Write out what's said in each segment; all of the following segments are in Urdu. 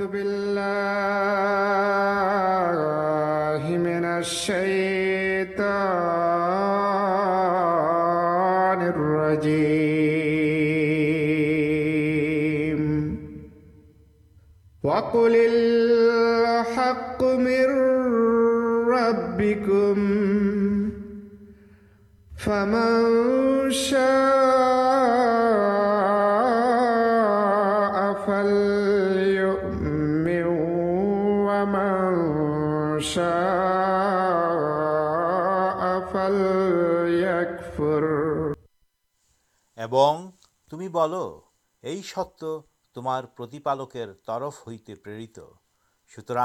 أعوذ بالله من الشيطان الرجيم. وقل الحق من ربكم فمن شاء تمی بول ستارکر ترف ہوئی سوتر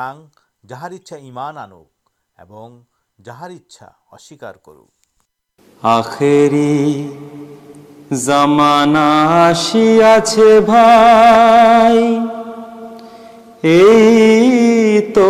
جہار آنک جہار کروڑی تو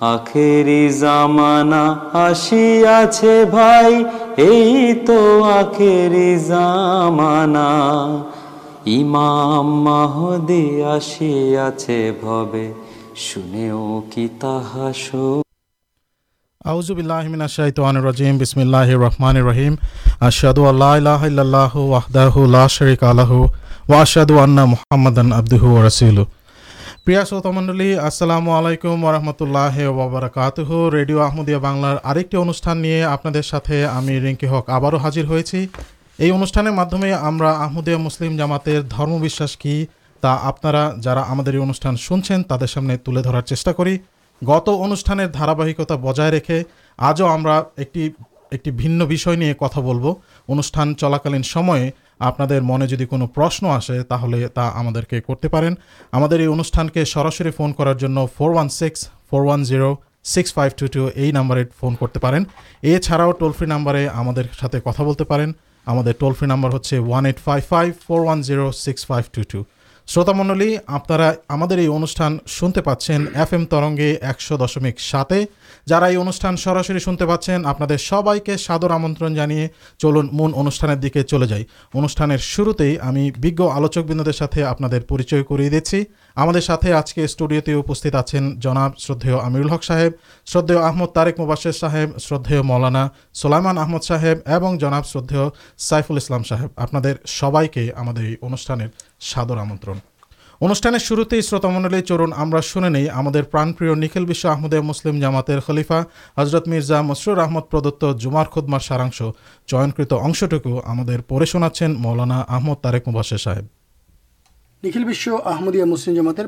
আখেরি জামানা আসিয়াছে ভাই، এই তো আখেরি জামানা। ইমাম মাহদি আসিয়াছে ভবে، শুনেও কি তাহা শো اعوذ باللہ من الشیطان الرجیم بسم اللہ الرحمن الرحیم اشہد اللہ الہ الا اللہ وحدہ لا شریک لہ واشہد ان محمدن عبدہ ورسولہ منڈلام علیکم و رحمۃ اللہ وبرکاتہ ریڈیویہ بنارے رینکی ہک آب حاضر ہوئی یہ انوشان مسلم جامات کی تا آپ جاشان سنتے تر سامنے تلے درار چیزا کر گت ان دارکتا بجائے رکھے آج ہم کتا بول ان چلاکالین آپ منگی کوشن آسے تھی ہم ان کے سراسری فون کرار four one six four one O six five two two یہ نمبر فون کرتے اچھا ٹول فری نمبر ہمیں ہمارے ہوتے one eight five five four one O six five two two شروت منڈل آپشان سنتے پاس ایف ایم ترگی ایکش دشمک ساتے جرا ان سراسر سنتے پاچن آپ کے سادر آمت جانے چلن من ان چلے جائیں انوشان شروع ہمیں آلوچکندے آپ کرتے آج کے اسٹوڈیوتے اپن شرد آمر الحق صاحب شردے آمد طاریک مباشر صاحب شردے مولانا سولائمان احمد صاہب اور جناب شردے سائفل اسلام صاحب آپ سب کے انوشان سادر ہمنر انوشٹھان شروع ہی شروط مڈل چرن ہمیں ہمارے پرانپری نکل بش آحمدے مسلم جامات خلیفہ حضرت مرزا مسرور احمد پردت جمار خودما سارا چنکت اشٹوکوں پڑے شنا مولانا آمد طارے مباصے صاحب نکھلشو مسلم جامات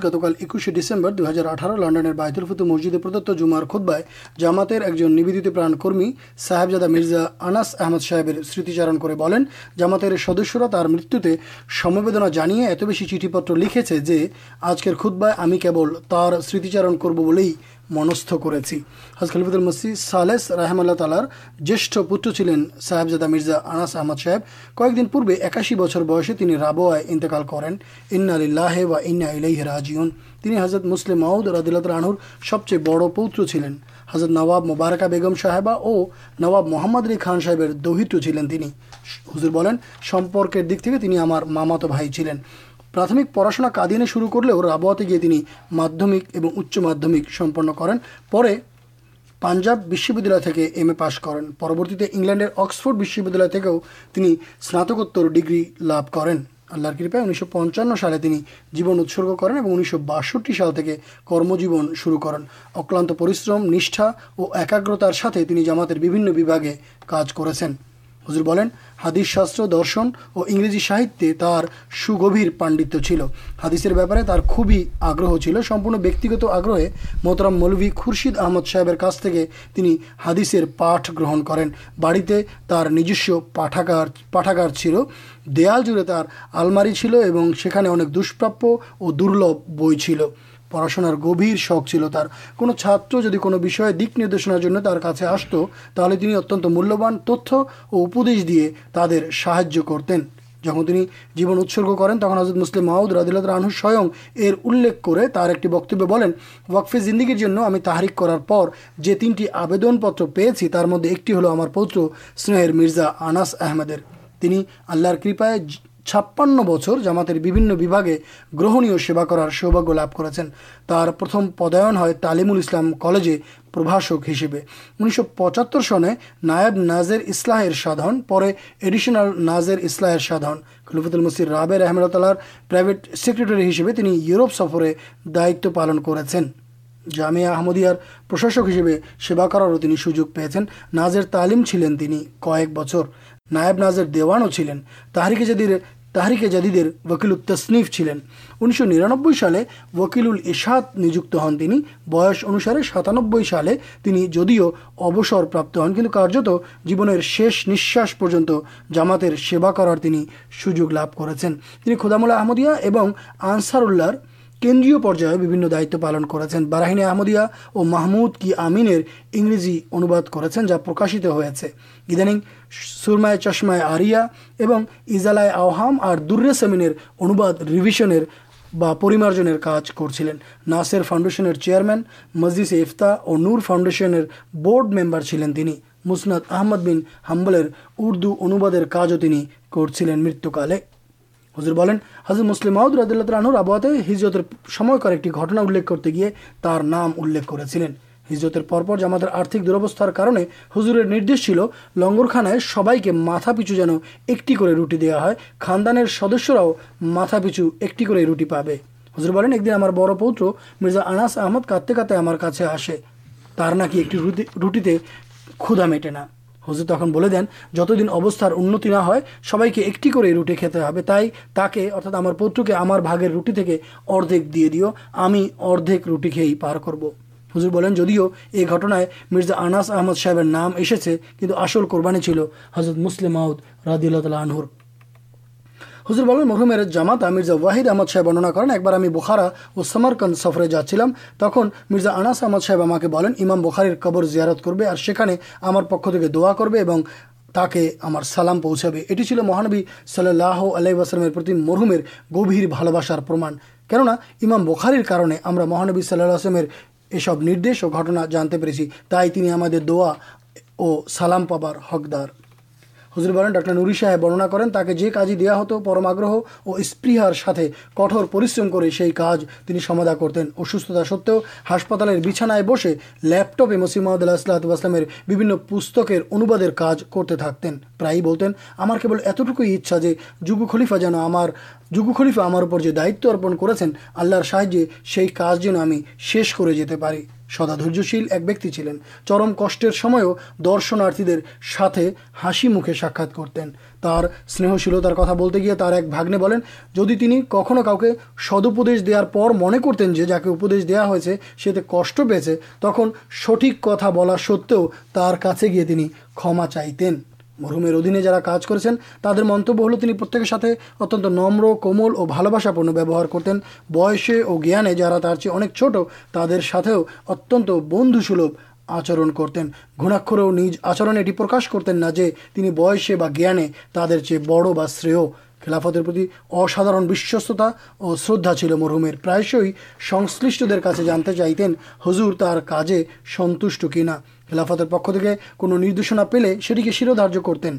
گتکال ایکشی ڈسمبر دو ہزار اٹھارہ لنڈن فتح مسجد پردت جمار خودبائ جامات ایک جدت پرا قرمی صاحب زدا مرزا اناس احمد صاحب سمتیچارات سدسیہ تر متنا جانے ات بس چیٹ پتر لکھے آج کے خود بائیں کب سار کرو سب چیز بڑ پودن حضرت نواب مبارکا بیگم صحیح اور نواب محمد علی خان صاحب چلین بنانے دکھی ہمارے مامات پرا پڑاشا قادینے شروع کر لیو رابطے گیا اچمک کر پنجاب ایم ا پاس کریں پروتی اکسفرڈ اسناتکوتر ڈیگری لبھ کریں آل کر انیس سو پچانو سالے جیون اترگ کریں اور انیس سو بشٹری سال کے کرمجیبن شروع کرشرم نشا اور ایکتار جامات بھی بھاگے کارج کر حضر بولیں ہادی شاستر درشن اور انگریزی ساہت سوگیر پانڈت چل ہاد خوبی آگرہ چل سمپنگ آگرہ مترام ملوی خورشید احمد صاحب ہادیسر پاٹ گرہن کرٹھاگار چل جڑے تر آلمار دشپراب دلبھ بھ پڑاشن گھبیر شوق چھاتی کوششنار مولیہبان تتدیش دے تراج کرتین جہاں جیون اترگ کر تک حضرت مسلم محمود ردیلت رنو سوئلے بکبی وقف زندگی جن ہمیں تحریک کرارے تینٹی آدن پتر پیے تر مدد ایک ہل ہمار پتر اس مرزا اناس احمد اللہ کر چھپان بچر جامات سوباگ لبھ کر پدائن ہے تعلیم کالج پرباشک انیس سو پچہتر سن نائب نازر اسلاہ ایڈیشنل نازر اسلحن خلفت الب رحمت اللہ پرائیویٹ سیکرٹری ہسبے یوروپ سفر دائت پالن کرمدیہ پرشا ہسے سبا کرارے نازر تعلیم چلین نائب نازر دیوانو چلین تہرکیجی تحریک جادیر وکیل ال تصنیف چلین انیس سو نیران سالے وکیل اشاد نجک ہن بس انوسارے ساتان اوسر پراب ہن کچھ کارت جیو شیش نش پہ جامات سے سوجو لابھ کردام اللہ احمدیہ آنسار اللہ کنند دائ پالن کرمدیا اور محمود کی آمینجی انداد کرشت سرمائے چشمائے آریا اور ازالائے آمرسمین اند ریوشن کارج کراسر فاؤنڈیشن چیئرمین مزیس افطا اور نور فاؤنڈیشن بورڈ ممبر چلینت آمد بین حمبلر اردو انوباد کارج کر مرتکالے لو ایک ریا ہے خاندان سدسرا پیچھو ایک روٹی پہ ہزر بولیں ایک دن ہمارے بڑا پود مرزا اناس احمد کا روٹی کھدا مٹے حضر تک جت دن ابستار انتی نہ ایک روٹی کھا تھی تاکہ ارتھا ہمار پتر کے ہمارا روٹی اردیک دے دیں اردیک روٹی کھی کرو حضر جدیو یہ گھٹنائ مرزا اناس احمد صاحب نام ایسے کچھ آسل قربانی چلو حضر مسلم محدود ردی اللہ تعالی آنہر حضر ببل مرومیر جاماتا مرزا واحد احمد صاحب برننا کرخارا اور سمرکند سفرے جا رہا تک مرزا اناس احمد صاحب ہما کے بمام بخاریر قبر زیاد کر ہمارے دوا کر سلام پوچھے یہ مہانبی صلی اللہ علیہ واسلم گھبیر بال بسارما کمام بخار کارے ہم صلی اللہ یہ سب ندیش گٹنا جانتے پہ تین ہم سلام پابار ہقدار حضرالین ڈاک نوری ساہے برننا کریں تاکہ یہ کارج ہی دیا ہوماگرہ اور اسپیحر ساتھ کٹور پشرم کر سی کارجمدا کرتین اور سوستھتا سو ہاپتال بسے لپٹپے مسیم اللہ سلاتمیر پستکر انوباد کاج کرتے تھار کے جگو خلیفا جنگ خلیفا ہمارے دائو ارپن کر سایہ کار جن ہمیں شیش کر جاتے پڑی سداشیل ایک ویکی چلین چرم کشر درشنارتھی ساتھ ہاسمکے ساکھ کرتین اسنےشیلتار کتا بولتے گیا تر ایک باگنی بولیں جدید کھو کا سدوپد دار پر من کرتین جو جا کے اپد دیا ہوتے کش پیسے تک سٹھک کتا بلا سو کا گیا کما چاہتین مرومیر ادھیے جا کچھ کرنبی ہلتے اتن نمر کومل اور بال بسا پنہ کرتین بسے اور یانے جا چک ترے اتن بنو سلب آچرن کرتین گناکرچر یہ پرش کرتین بسے بہت تر چیز بڑا شر خلافت اسادارشتا اور شردا چل مرحم پرائش سشا جانتے چاہتین ہضر تر کاجی سنت کی نہا خلافتر پہ ندیشنا پیے کی شردار کرتین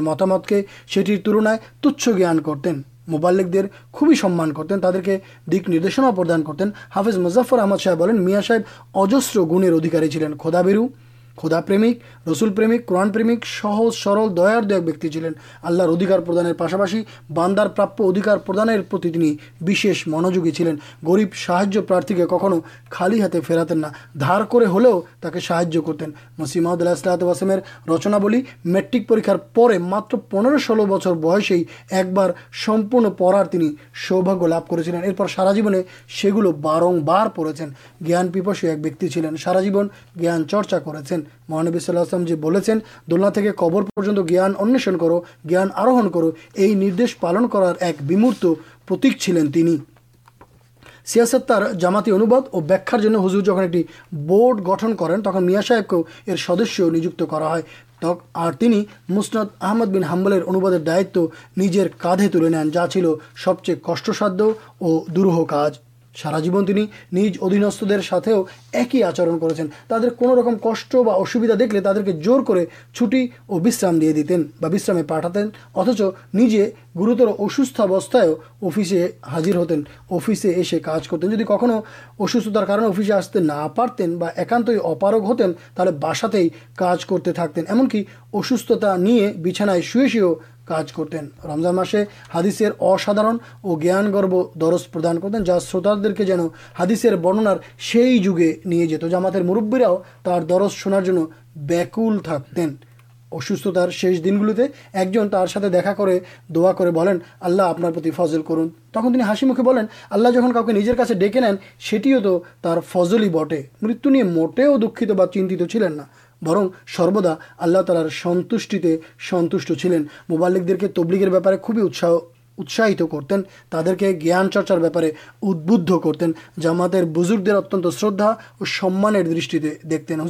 مت مت کے سر تلنگا تچھ جان کر موبالک خوبی سمان کرتین تعدے کے دکننا پردان کرتین حافظ مظفر احمد شاہ میاں صاحب اجست گنر ادھکارے چلین خدا بھرو خودا پرمک رسول پرمک قوران پرمک سہ سرل دیا چلین آللہ ادھکار پردان پاسپاشی باندار پرابکار پردانش منجوگی چلین گریب ساجیہ پرارتھی کھو خالی ہاتھے فیراتین دار کو ہلو تک سایہ کرتین مسیمد اللہ واسمیر رچن میٹرک پریکار پہ مات پنر غلط بچر بسے ہی ایک سمپن پڑھار سوباگ لبھ کر چرپر سارا جگہ بار بار پڑے گان پیپشی ایک بیک چلین سارا جیو جان چرچا کر مہانبی صلاحی بولتے ہیں دولنا انہن کر یہ پالک چلے سیاستی انوباد اور بھیا ہزر جہاں ایک بورڈ گٹن کراہب کو سدیہ نجا مسند آمد بین حملے دائت نجر کا جا چل سب چیز کشاد اور دروہ کاج سارا جیو نج ادھی ساتھ ایک ہی آچرن کرکم کشوید دیکھ لام دے دشرامے پٹھاتین اتچ نجے گروتر اسائف حاضر ہوتیں افسے ایسے کچھ کرتین جدی کھو استارفتے نہ ایکانت اپارک ہوتا تشاع کاج کرتے تھتا بچانے شویشیو کچھ کرتین رمضان مشے ہادثر اسادارن اور جان گرو درس پردان کرتین جوتار دے جانے ہادثر برنار سے جگہ نہیں جت جامات مربیراؤں درس شنار جنہ تھسار شیش دن گلے ایک جن تر دیکھا دا کرتی فضل کرن تک تین ہاسمکی بللا جہاں کاجر ڈے نین سو تر فضل ہی بٹے مرت نے مٹے دکھا چنت چلینا বরং সর্বদা আল্লাহ তালার সন্তুষ্টিতে সন্তুষ্ট ছিলেন মোবাল্লিকদেরকে তবলিগের ব্যাপারে খুবই উৎসাহ اتساہی کرتین تر کے چرچار بےپارے ادب کرتین جامع بزرگ شردا اور سمانے دکھتینا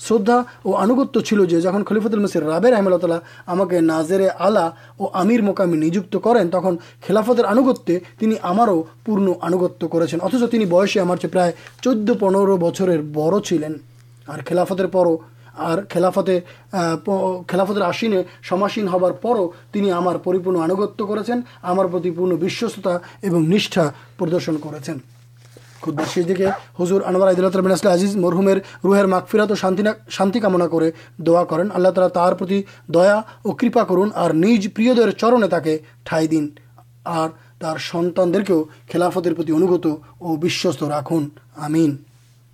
شردا اور آنوگتیہ جہاں خلیفت السر رابیر احمد تعالیٰ ہمیں نازرے آلہ اور مقامی نجت کریں تک خلافت آنوگت ہمارے پورن آنوگت کرنی بسے ہمارے پرائ چود پنر بچر بڑ چلین اور خلافت اور خلافتے خلافت آسنے ہار پرو تین ہمارا پریپر آنگت کرتی پورنستتا نشا پردرشن کردیے ہزر انارمین اصل عزیز مرحمیر روہیر ماکفرا تو شانت کمنا کر دا کر تعالیٰ دیا اور کپا کر چرنے تک ٹھائ دن اور تر سنت خلافت انوگت اور بست رکھن امین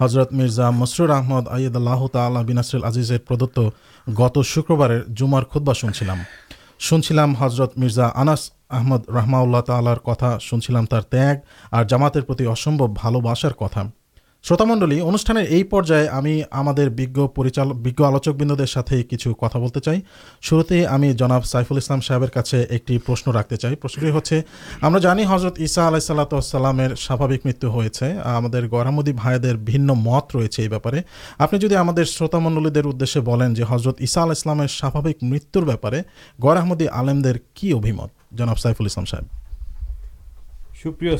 حضرت مرزا مسر احمد عید اللہ تعالہ بنسر العزیز پردت گت شکربر جومر خود بہ شام حضرت مرزا اناس احمد رحما اللہ تعالی کتا سنسلام تگ اور جامات بال بسار کتا شروت منڈل بندے چاہیے شروع ہیلام ایک حضرت یساسلاتی بھائی بھن مت ریسارے آپ نے شروت مڈل جو حضرت ایسا آل اسلام سک مر بارے گراہمدی آلم دِنب سائف السلام صاحب سوپر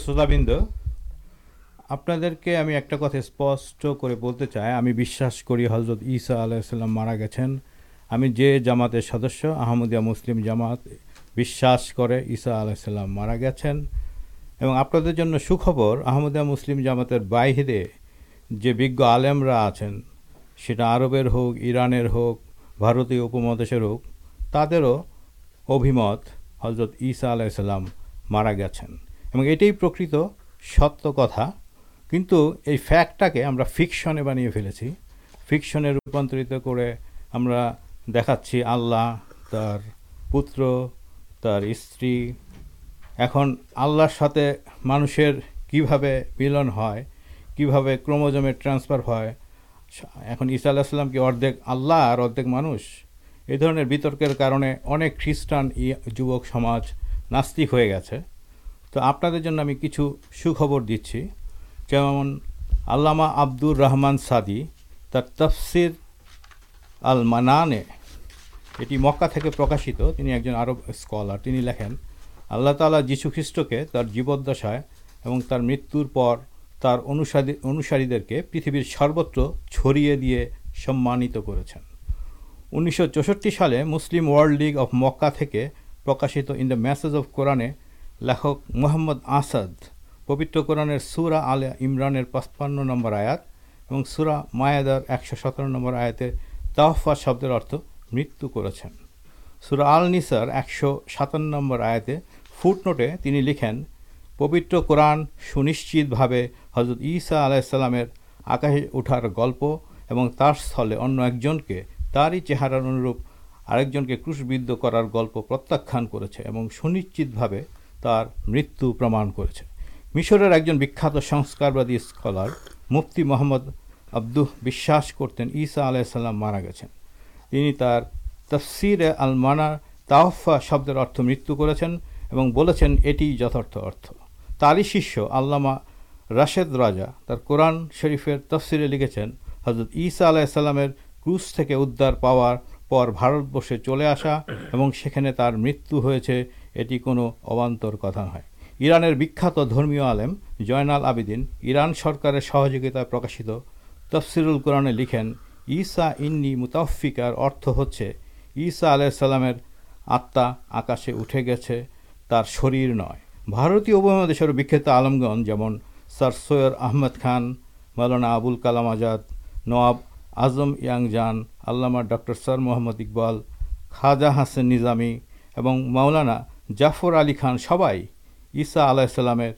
آپ کے کتھا اسپٹ کرتے چاہیے کرضرت عسا علیہ السلام مارا گیم جی جامات سدس آمدیہ مسلم جامات بس کرم مارا گیا آپ سوکھبر آمدیہ مسلم جامات باہر جو بھیج آل آر ہوکان ہوک بارتیہ اپمہدر ہوک تعریو ابھیمت حضرت عسا علیہ السلام مارا گیا یہ سب کتا کن فیک فش بنیا فیلسی فکشن روپانتر کر دیکھا چی آر پوتر تر استری آللہ ساتھ مانشی کی بھابے ملن ہے کہ بھامجم ٹرانسفر ہے اُنہ کی آللہ اور اردیک مانوش یہترکار کارے اب خٹان جبکم ہو گیا تو آپ ہمیں کچھ سوکھبر دیچی آلاما آبدر رحمان سادی تفسیر ال مانانے اٹھی مکا پرشت عرب اسکلارکن آللہ تعالی جیشو خیسٹ کے تر جیب دسائے مت اند اندر کے پریتھے سروت چڑی دیا سمانت کرسلم وارلڈ لیگ اف مکا کے پرکاشت ان د میس اف قوران لکھک محمد آساد پبر قوران سورا آل امران پچپان نمبر آیات اور سورا مائے ایک ستانو نمبر آتے تحفا شبد مرت کر ایک سو ساتان نمبر آتے فوٹ نوٹے لکھن پوتن سنشچھا حضرت آکاشی اٹھار گلپل ان چہرار انوپ آکجن کے کُشبد کرارپ پرتان کرت کر مشور ایک جنکھات سنسکرادی اسکلار مفتی محمد آبدوہ کرتیں ایسا آلیہ مارا گیا تفسر الم تعفا شبدر ارتھ مرت کرتارت ارتھ تاری شیشما رشید رجا تر قورن شرفر تفسیرے لکھے حضرت ایسا علاح الام کوزار پا بارت بسے چلے آسا اور مرتبہ یہ کو ارانت درمی آلم جینال آدین اران سرکار سہجوت پرکاشت تفسر القرانے لکھن ایسا انی متافکار ارتھ ہچے ایسا علیہ السلام آتہ آکاشے اٹھے گیارتیہ ابو دیشوں آلمگ جمع سر سر آمد خان مولانا آبل کلام آزاد نواب آزم یانگ جان آلام ڈر سر محمد اقبال خاجہ حسین نظامی اور مولانا جافر آلی خان سبائ عسا علاقے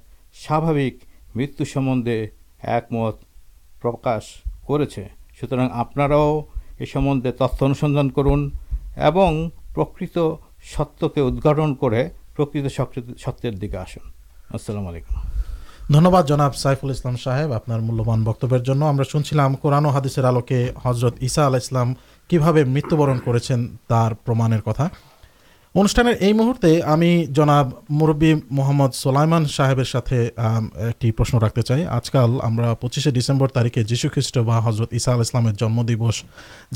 سا متعدے ایک مت پرکاش کرپراؤ یہ سمبندے تتان کردگاٹن کر ستر دیکھے آسن السلام علیکم دنیہباد جناب سائف السلام صاحب آپ ملیہ بکبر قورانو حادثر آلوکے حضرت عیسا علیہ السلام کی بھائی متیہ برن کرمان کتا انوشان یہ مہرت ہمیں جناب موربی محمد سولائمان صاحب ایک پرشن رکھتے چاہیے آج کل پچیسے ڈسمبر طارکھے جیسوخرتاسلام جنم دس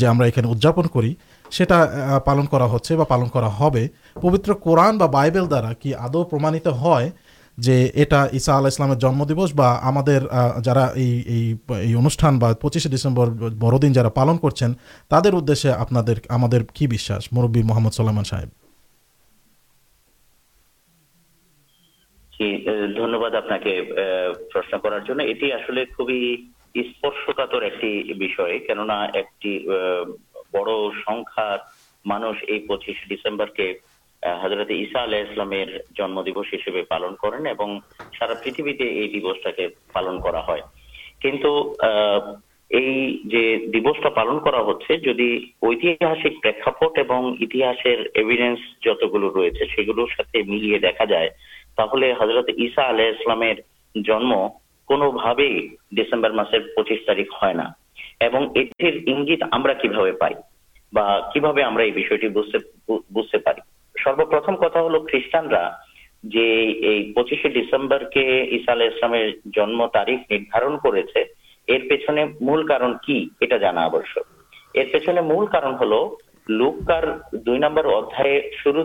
ہمیں یہ پالن ہو پالن پوتر قورنل درا پرما جو یہ آل اسلام جنم دس جا ان پچیس ڈسمبر بڑی جا پالن کردے آپ کیس مربی محمد سلائمان صاحب دنوباد آپ کے سارا پہ یہ دس پالن کچھ دس پالن جدیحکٹ جت گلو روز ہے ساتھ ملے دیکھا جائے پچیس ڈسمبر کے ایسا مول کار کی جانا مل کر دو نمبر ادائے شروع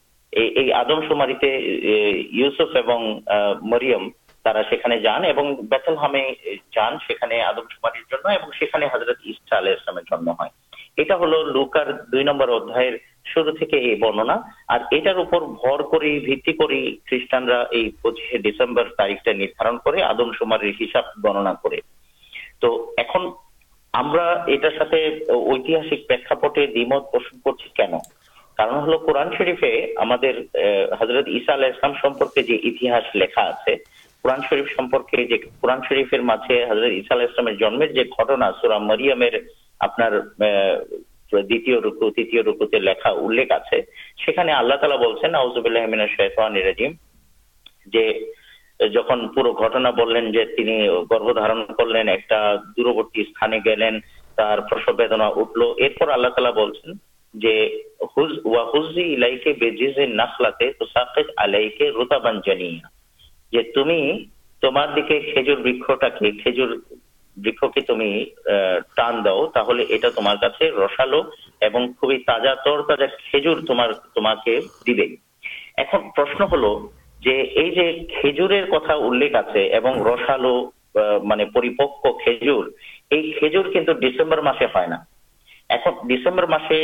خریٹان ڈسمبر تاریخ برننا کرتے یتیہ پرٹے دیمت پوشن کرنا شیفے قورن شرف تیت روپے آپ نے اللہ تعالی بہزب اللہ شیخیم جو جہاں پور گٹنا بولیں گرو دار کرل ایک دوربرتی گلین اٹھل آللہ تعالی بول تازا تر تجا خود ایشن ہلکا رسالو مطلب خجور یہ خجور کچھ ڈسمبر مسے مرحلام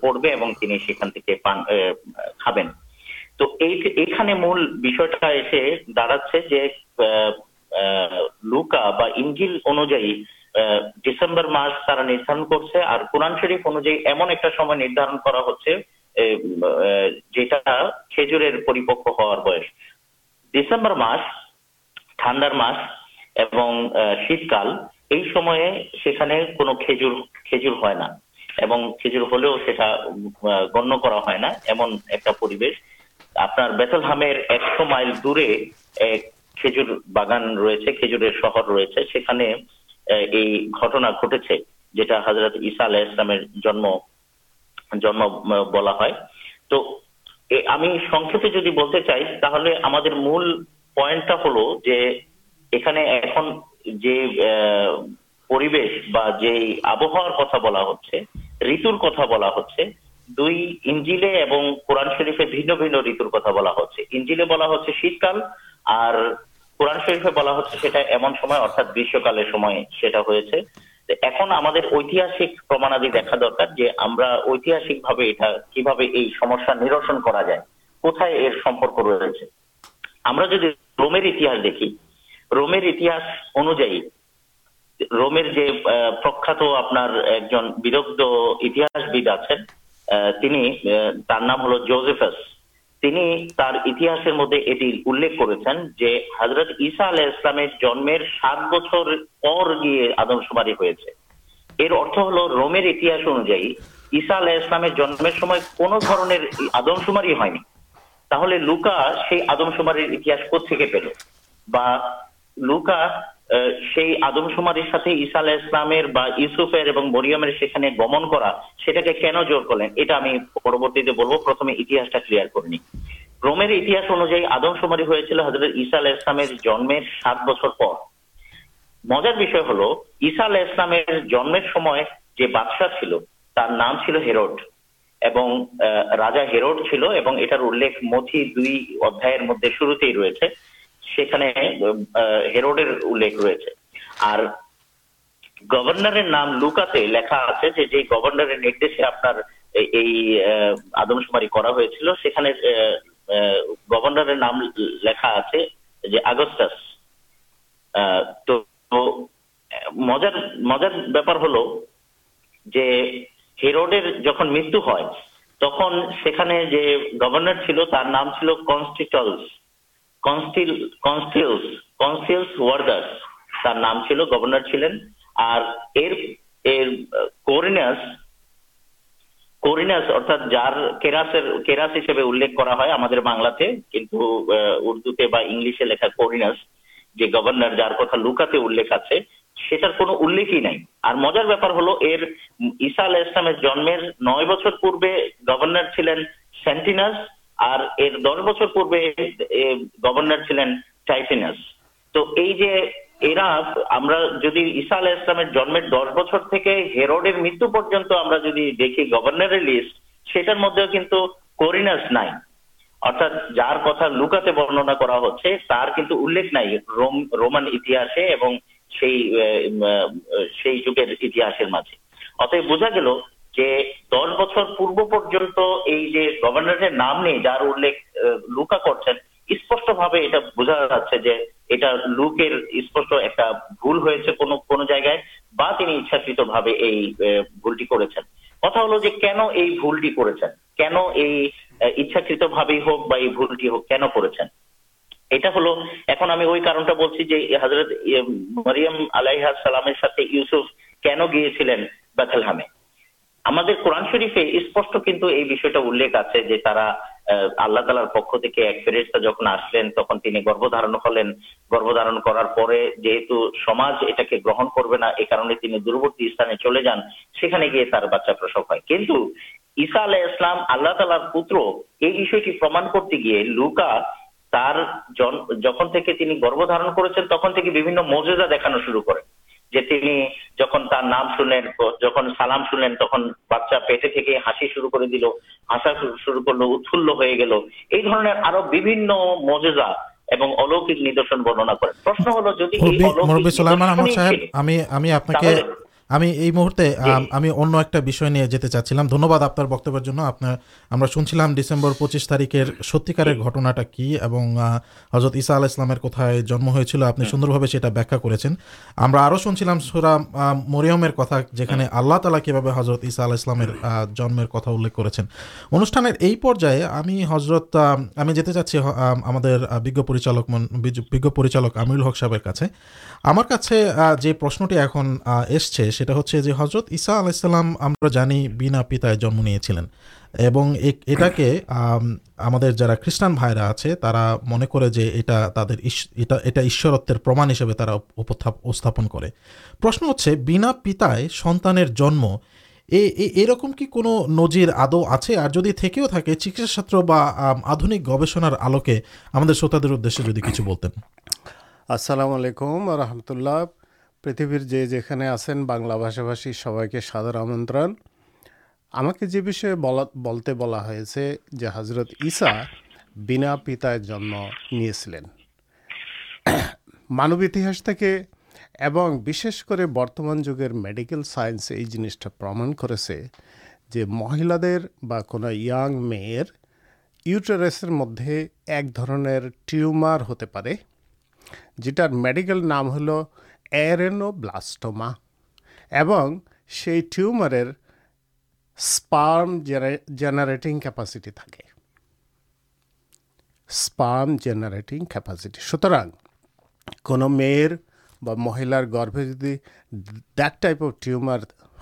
پڑبے خبین تو یہ ملتا داڑا لوکا بلوج ڈسمبر مسا نن کرتے اور شیتکالنا ہوتا گناہ ایمن ایک آپلحام ایک مائل دورے کوران رجور شہر رہے آبار یتر کتنا بلا ہوں دو قرآن شرفیں رتر کتنا بلاجیلے بلا ہوں شیتکال اور رومرہ انجائے رومر جو پر نام ہل ج روما انسا آل اسلام آدم شماری ہے لوکا سی آدم شمار کتنے پل بھائی سات بچ مجھے ہل اسلسلام جنمشاہ نام چل ہر راجا ہیروٹ چلار شروع ریچھے ہیروڈ رہ گو نام لوکا گورنر گورنرس تو مزا مزار بار ہیروڈ جن متحرن گورنر چل تر نام چلسٹیٹلس گنسلا اردو تھی لکھا کورینس گورنر جا لے آپ سے مجھار بہت ہلوام جنم نو بچر پورے گوشت سینٹینس مدد نئی اردا جارے ترخ نئی رومان اتب بوجھا گیل دس بچر پورے گورنر نام نہیں جلدی کرچاکی ہوکٹی حضرت مرئم آلائم کن گیے چلین حامی ہمارے قورن شرفے اسپشن آپ سے آللہ تعلار پکڑا جہاں آسلین تک گرو دار کلین گرو دار کرارے گرن کر دوربرتی استعمال چل جان سکے گیارچا پرسک ہیں کہ اسلام آللہ تالار پوتر یہ بھی کرتے گیے لوکا تر جن کے گرو دار کر کے موجودہ دیکھانا شروع کر سالم تر بچہ پیٹے ہاس شروع کر دل ہسا شروع کرنیشن برننا کرشن ہلو ہمیں یہ مہرتے ہمیں ان ایک چاچل دنیہباد آپ آپ ہمیں سنچلام ڈسمبر پچیس تاریخ ستاری اور حضرت ایسا آل اسلام کتائی جنم ہو چل آپ سوندربا سیٹ واخیا کرو شن چلام مرحمیر کتا جانے اللہ تعالی کبھی حضرت یسا آل اسلام جنمر کتا انخشان یہ پرائیں حضرت ہمیں جاچی ہمچالکریچالک عمل حکس پرشنٹی ایم ایس حضرتمانے پرشن ہرا پتائے سنتان جنم کی کو نجر آد آئے چکس آدھے گوشن آلوکے شروط اللہ پریتر جی جانے آسین باشا بھاشی سب کے ساتھ ہمن ہمتے بہلا جی حضرت ایسا بنا پتائ جنم نہیں چلیں مانوی اور برتمان جگہ میڈکل سائنس یہ جنسٹا پرما کر سے جو مہیل باگ میرٹرسر مدد ایک درنر ٹیومار ہوتے پڑے جیڈکل نام ہل ایرینو بلسٹوما سی ٹیومار سپارے جینارے کپاسٹی تھی سپارم جینارے کپاسٹی سوتر کو میرا مہیلار گربے جیٹ ٹائپ اف ٹیومار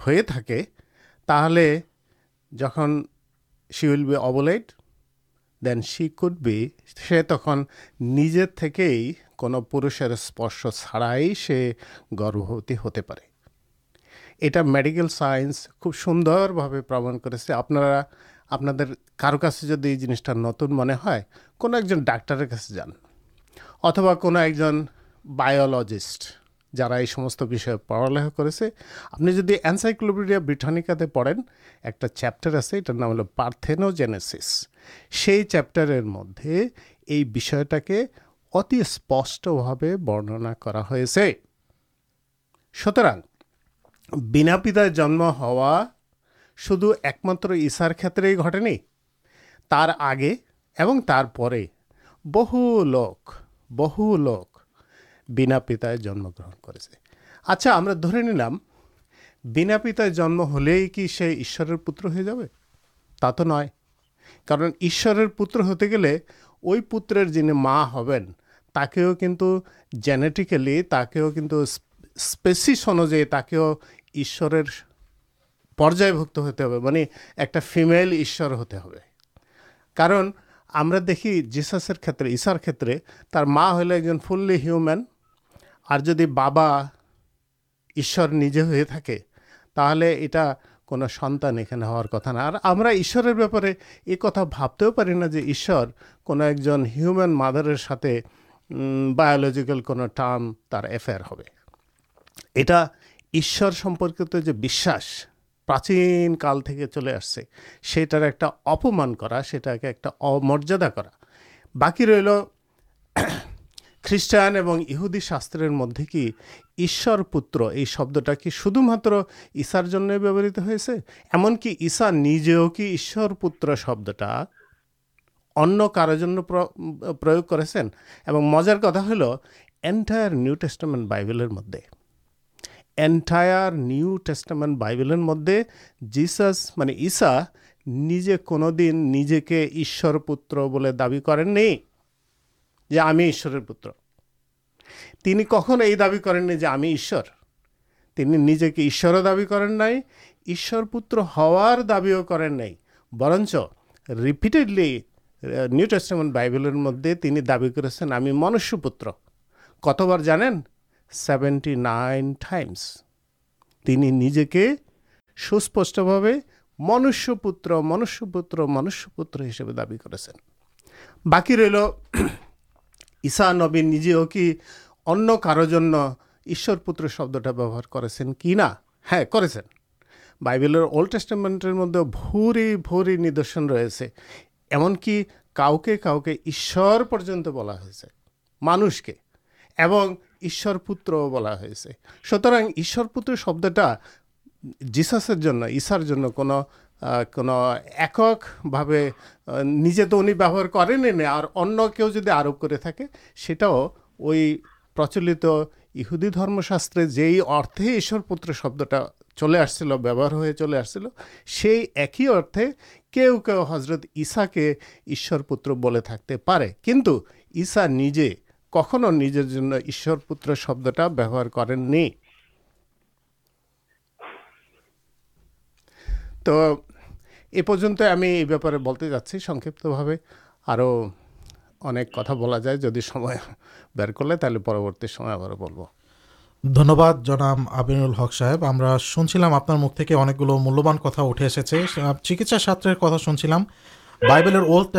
ہو سی کٹ بھی تک نجر تھی کو پھر اسپرش چار گربتی ہوتے پڑے یہ میڈکل سائنس خوب سوندر بھا پر آپ آپ کا جی جنسٹر نتن منہ کم ڈاکٹر کاتبا کو بولجٹ جاس پڑال آپ نے جدید اینسائکلوبیڈیا بریٹانکا دے پڑین ایک چپٹر آپ سے یہ تھینوجینس چپٹر مدد یہ کہ اتنے برننا کرنا پتہ جنم ہوا شدھ ایک مشار کھیتر گٹے نہیں تر آگے ترپے بہ لوک بہ لوک بینا پتہ جنم گرن کرنا پتہ جنم ہو سیشر پوتر ہو جائے توشر پوتر ہوتے گے وہ پوتر جن ماں ہبین کتنا جینیٹیکلیو کچھ اسپیس انوائش پر ہوتے می ایک فیمل یش ہوتے کارن دیکھی جیساسر کھیتر کھیت ہویو مین اور جدید بابا یشی تھی یہ سنان یہ ہار کتنا یشپارے ایک بابتے پڑی نا جوش کون مادر سات بائولجیکل کو ٹارم تر ایفیئر یہ پکاس پراچینک چلے آسے سیٹار ایک اپمان کر سکے ایک مریادا کر باقی ریل خیشٹان اور یہہدی شاستر مدے کیشر پوتر یہ شبدی شدھ ماتارت ہوسا نجی پوتر شبدا অন্য কারোর জন্য প্রয়োগ করেছেন এবং মজার কথা হলো এন্টায়ার নিউ টেস্টামেন্ট বাইবেলের মধ্যে এন্টায়ার নিউ টেস্টামেন্ট বাইবেলের মধ্যে জিসাস মানে ঈসা নিজে কোনোদিন নিজেকে ঈশ্বর পুত্র বলে দাবি করেননি যে আমি ঈশ্বরের পুত্র তিনি কখনো এই দাবি করেননি যে আমি ঈশ্বর তিনি নিজেকে ঈশ্বরও দাবি করেন নাই ঈশ্বর পুত্র হওয়ার দাবিও করেন নাই বরঞ্চ রিপিটেডলি نیو ٹمینٹ بائیبلر مدد کرت بارجے سوسپشٹے منشی پتر منشپت منشی پتر دے باقی رہن کار یش پوتر شبدار کرنا ہاں کرمینٹر مدد ندرشن رہے ایمکی کا کاؤ کے یش بلا مانش کے یش پوتر سوتر یش شبدا جسسر یسارکے نجے تو انہیں کریں اور جی آرپ کرئی پرچلت شبد چلے آسے آئی ایک ہی اردے حضرت یسا کے یش پوتر بولے پڑے کنٹوشا نجے کھو نجر یشار کریں نہیں تو یہ پنیں بولتے جاچی سنکتھ بھا اور اور جائے جب بر کر دھوب جنام آبین ہق صاحب ہم اپنار ملیہ اٹھے ایسے چکسا ساتھ سنسلام بائیبل اولڈ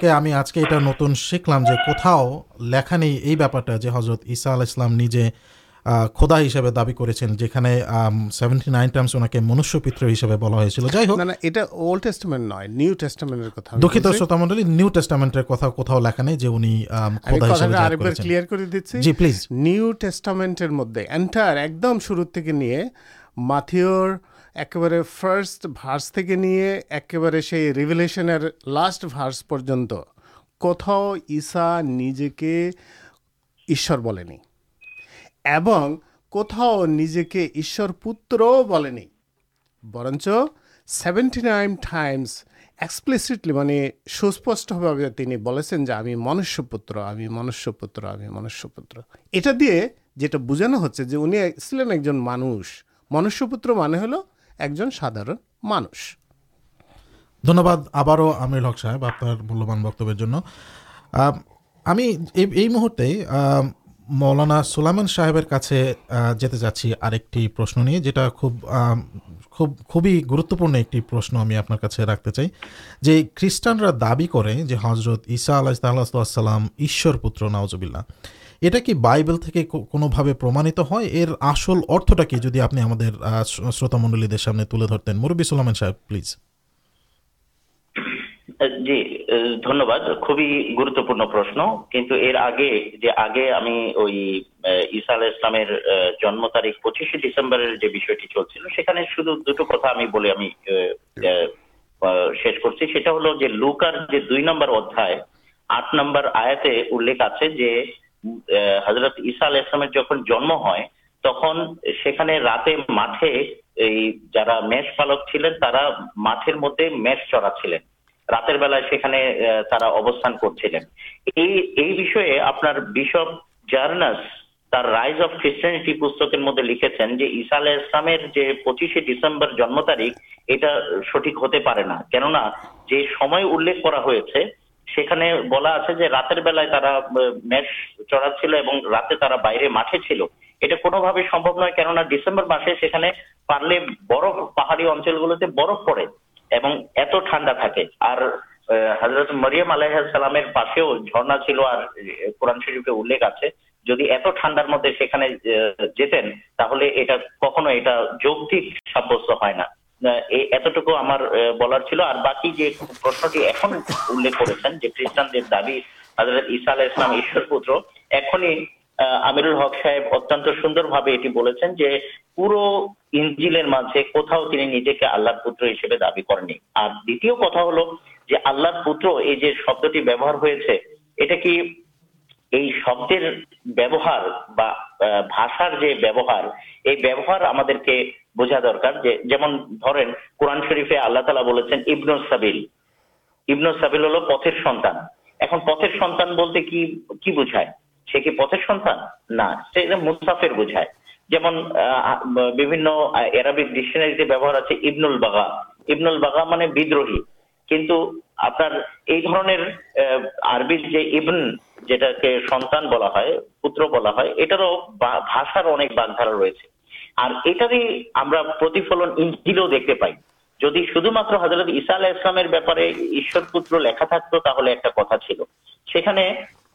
ٹین آج کے نت سیکھ لو لکھا نہیں یہ بہترتلام خودا ہسپانٹی منش پتر ہسپاڈ شروع کتا نجر بولنی پتر بولیں ٹائمس ایکسپلسلی سوسپشٹے جو ہم منش پتر ہمیں منشی پتر یہ بوجھانا ہُنی مانس منش پتر مان ہل ایک سادار مانش دن آپ لکسائ ملیہ مہرتیں مولانا سولہ صاحب جاتی آپ کی پرشن نہیں جو خوب خوب خوبی گروتوپن ایک پرشن ہمیں آپ سے رکھتے چاہیے خریٹانے حضرت یساستر پوتر ناؤزبل یہ بائیبل کے کونبے پر آسل ارتھ ٹھیک آپ نے شروع منڈل سامنے ترتین مربی سولین ساہے پلیز جی خوب گرتپارٹ نمبر آیا اختیے حضرت تک را مش پالک چلے مٹھے مدد میش چڑا چلے راتر بلائن لکھے اخلاق بلا رات چڑا چلتا راستے باہر مٹھے چلو سمبو نینا ڈسمبر مسے پڑھے برف پہاڑی اچل گلتے برف پڑے ٹھنڈا متعلق سابست ہے بولارٹی ایسے خریشان السلام عشر پوتر ایسے ہق صاحب ات سوند پورے بوجھا درکار جولہ تعالی بولتے ہیں سبھیلبن سابل ہل پتھر سنان پتر سنت بولتے بوجھائے پتر بلا بگارا ریفلنو دیکھتے پائی جدید مضرت پوتر لکھا تھا ایک کتا چلنے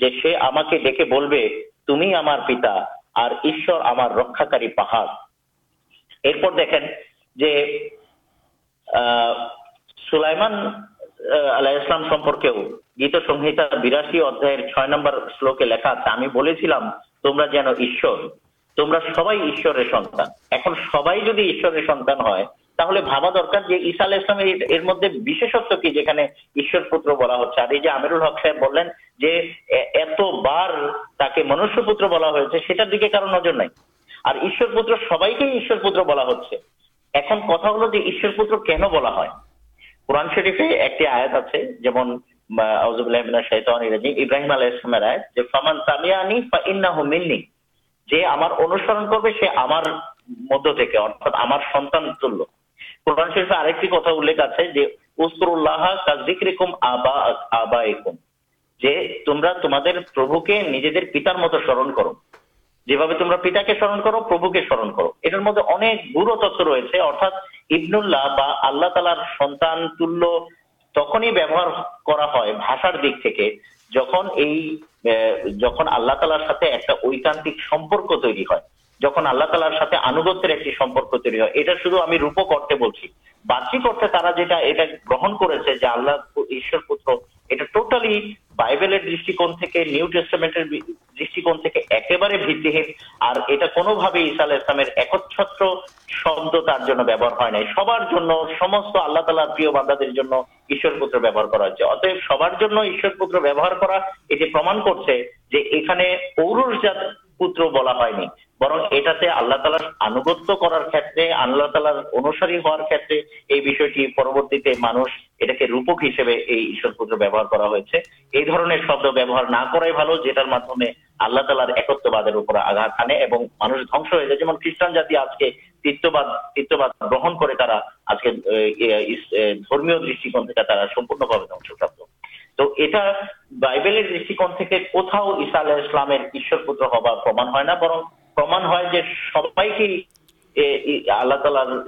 ڈیار پہاڑ دیکھیں سلائمان اللہ گیت سنتا براشی ادائے چھ نمبر شلوک لکھا تمہیں جان تمہیں سبان اک سبائدر سنان ہے مددت کی قرآن شرف ایک آت آتے جمع ابراہیم کردی ہمارے سنتان چول مدکت روشن اردا ابن اللہ تعالی سنتانت جہاں اللہ تالارتک تر جب آلالیسلام ایکچتر شبدار ہو سب آللہ تالار پوتر ویوہار سبزر پوتر وبہ پرماع کرتے یہ پہلے شبد ویوہار نہال آگاتے مانگ دس ہو جائے جمع خریشان جاتی آج کے تیت باد تیت گرن کر دمکسب তো এটা বাইবেলের দৃষ্টিকোণ থেকে কোথাও ঈসা আলাহ ইসলামের ঈশ্বর পুত্র হবার প্রমাণ হয় না বরং প্রমাণ হয় যে সবাইকেই এ, ই- আল্লাহ তালার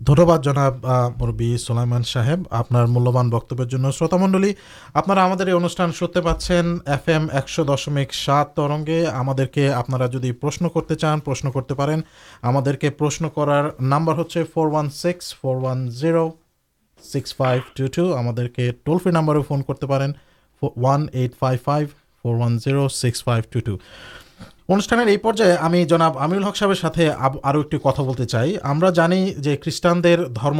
دنواد جناب مربی سلائمین صحیب آپ ملیہ بکبروت منڈل آپ کے انوشٹان سنتے پاس ایف ایم ایکش دشمک سات اور ہمارا جدید پرشن کرتے چان پرشن کرتے پہ پرشن کرارمبر ہوتے four one six four one zero six five two two ہمارے فون کرتے one eight five five four one O six five two two Anushthan یہ پرابل ہقص کتا چاہیے جانی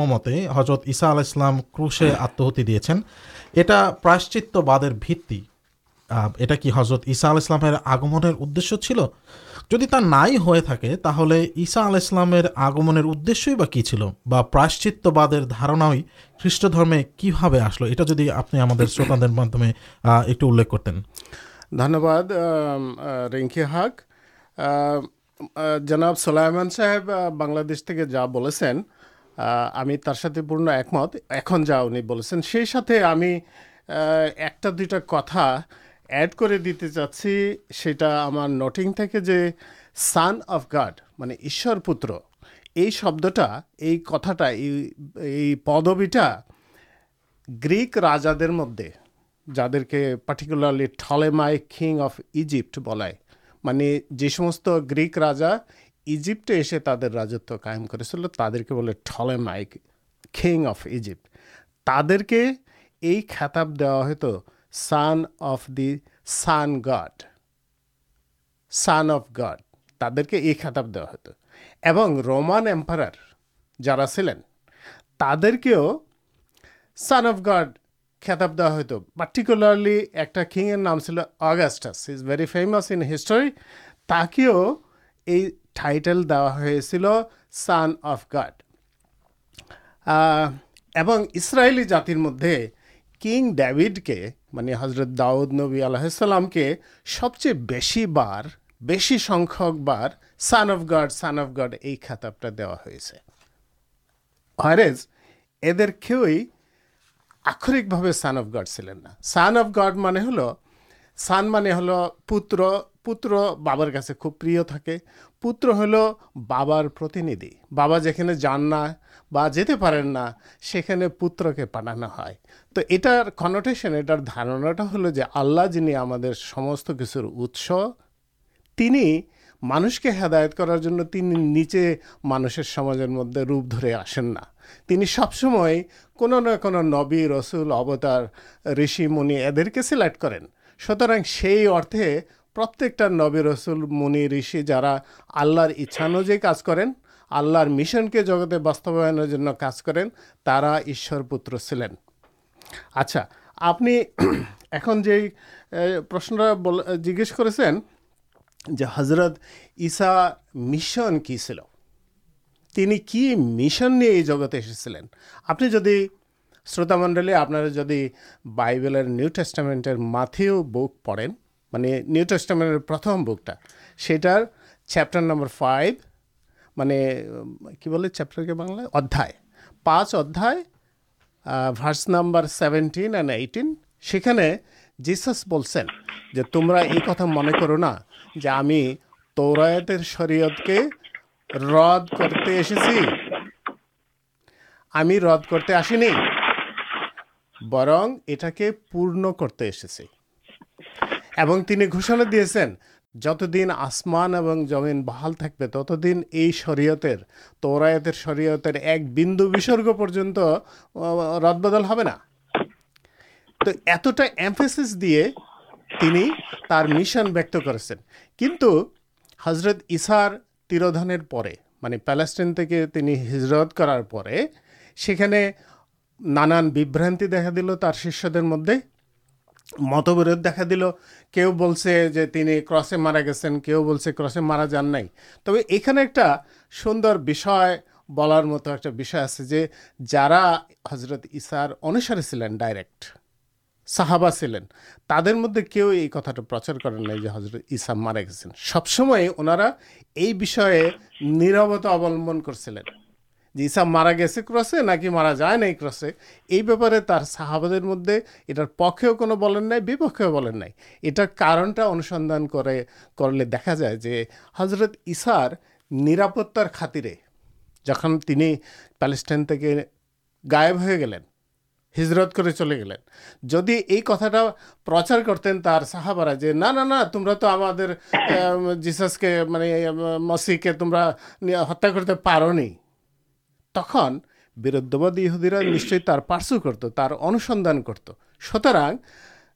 مت حضرت یسا آل اسلام کوشے آتحتی دے پراشچر بت اٹھی حضرت یسا آل اسلام آگم چل جاتی نائ ہوسا آل اسلام آگم پر پراشچر دارنا ہی خریدے کی بھاس یہ آپ شروط میں ایک ধন্যবাদ আম, আহ, রিঙ্কি হাক আহ, আহ, জনাব সোলাইমান সাহেব আহ, বাংলাদেশ থেকে যা বলেছেন আহ, আমি তার সাথে পূর্ণ একমত এখন যা উনি বলেছেন সেই সাথে আমি আহ, একটা দুইটা কথা অ্যাড করে দিতে চাচ্ছি সেটা আমার নোটিং থেকে যে সান অফ গড মানে ঈশ্বর পুত্র এই শব্দটা এই কথাটা এই এই পদবিটা গ্রিক রাজাদের جا کے particularly Ptolemy king of Egypt بول میری جسمست گریک راجا اجیپٹے ایسے تر رجت قائم کردے ٹلے میک کینگ اف اجیپٹ تعدے کے یہ خطاب دا ہان اف دان گڈ سان اف گڈ تعداد کے یہ خطاب دا ہت اور رومان ایمپرر جارا سلین تعدے کے سان اف گڈ خطاب دا ہوتکولارلیٹر نامگز ان ہسٹور ٹائٹلا سان اف گڈ اسرائیلی جاتر مدد کین ڈاویڈ کے میری حضرت داؤد نبی آلسلام کے سب چیز بہی بار بس بار سان گڈ سان اف گڈ یہ خطاب ادھر کے آخرکانڈ سلینڈ مل سان می ہل پوتر پوتر بار پر پوتر ہل بارندھی بابا جاننا جا سکے پوتر کے پانا ہے تو یہ کنٹن یہ دارنا ہل جو آللہ جن ہمست مانش کے ہدایت کرارچے مانس مدد روپ در آسینا سب سمے کون نہ کن نبی رسول ابتار رشی منی ادھر سیلیکٹ کریں سوتر سے پرتکٹار نبی رسول منی یشی جارا آللہ اچھا انوائ کارج کریں آللہ مشن کے جگتے باسو کچھ کریں ایشور پتر چلے اچھا آپ اکن پرشن جگہ جو حضرت عشا مشن کی چل مشن جگتے اسلیندی شروط منڈلی آپ جدی بائیبل نیو ٹسٹامٹر مک پڑن میری نیو ٹسٹام پرتھم بکٹا سیٹر چپٹر نمبر فائیو میو چار ادائے پانچ ادائے نمبر سیونٹین اینڈ ایٹین سیخے جسس بولے تمہیں یہ کتھا من کرونا جو ہمیں تورائے شرعت کے رد کرتے اسدمان بہال یہ شرعت شرعت ایک بنوس پورت رد بدل ہونا تو اتنا ایم دے تر مشن بیک کرزرت تردن پہ میری پالسٹین تھی ہجرت کرارے نانان بھیبرانتی دکھا دل تر شروع مدد مت برد دکھا دل کب سے جو تین کسے مارا گیا کہوسے مارا جان تب یہ ایک سوندر بھی مت ایک جارا حضرت اسار انوارے چلین ڈائریکٹ صحابا سلین تر مدد کہ پرچار کر نئی جو حضرت ایسا مارا گیا سبسمے اُنہارا یہ اسپ مارا گیا کسے نا کہ مارا جائے نا کرسے یہ بہتارے تر صحاب مدد یہ پکے کونٹا انوسندان کر دیکھا جائے حضرت اسار نیرار خاطرے جہاں تین پیلسٹین گائب ہو گلین হিজরত করে চলে গেলেন যদি এই কথাটা প্রচার করতেন তার সাহাবারা যে না না না তোমরা তো আমাদের জিসাসকে মানে মসিকে তোমরা হত্যা করতে পারো নি তখন বিরুদ্ধবাদী ইহুদিরা নিশ্চয়ই তার পার্সু করতো তার অনুসন্ধান করত সুতরাং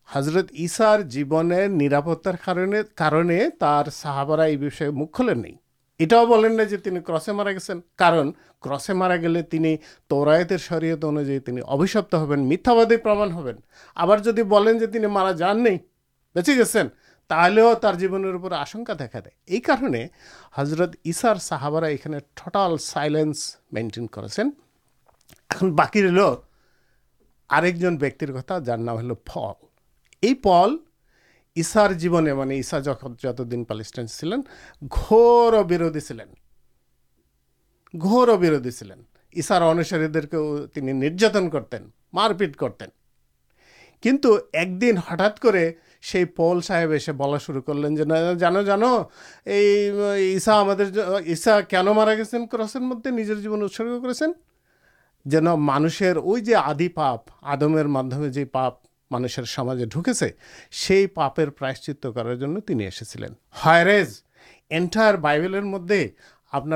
হজরত ইসার জীবনের নিরাপত্তার কারণে কারণে তার সাহাবারা এই বিষয়ে মুখ খোলেন নেই یہ کسے مارا گے کار کسے مارا گے تورائے شریکت انوجائے ابشپت ہبین میتھا بدھ پر آپ جدی مارا جان نہیں بےچی گیس جیو آشنک دیکھا دے یہ کارنے حضرت ایسار صحابرا یہٹال سائلینس مینٹین کرکی ہلو جنر کتا جار ہوئی پل یسار جیونے مجھے یسا جتن پالسٹین چلین گوردی گوردی سیلین یسارے درد کون کرتیں مارپیٹ کرتین کنٹو ایک دن ہٹا کر سی پول صاحب اسے بلا شروع کر لینا جان جان یہ یسا ہم یسا کن مارا گرسر مدد جیون ات کر جان مانشر وہ آدی پاپ آدمر مادمے جو پاپ مانسر سمجھے سے پھر پراشچ کرارے ایسے انٹائر بائیبلر مدد آپ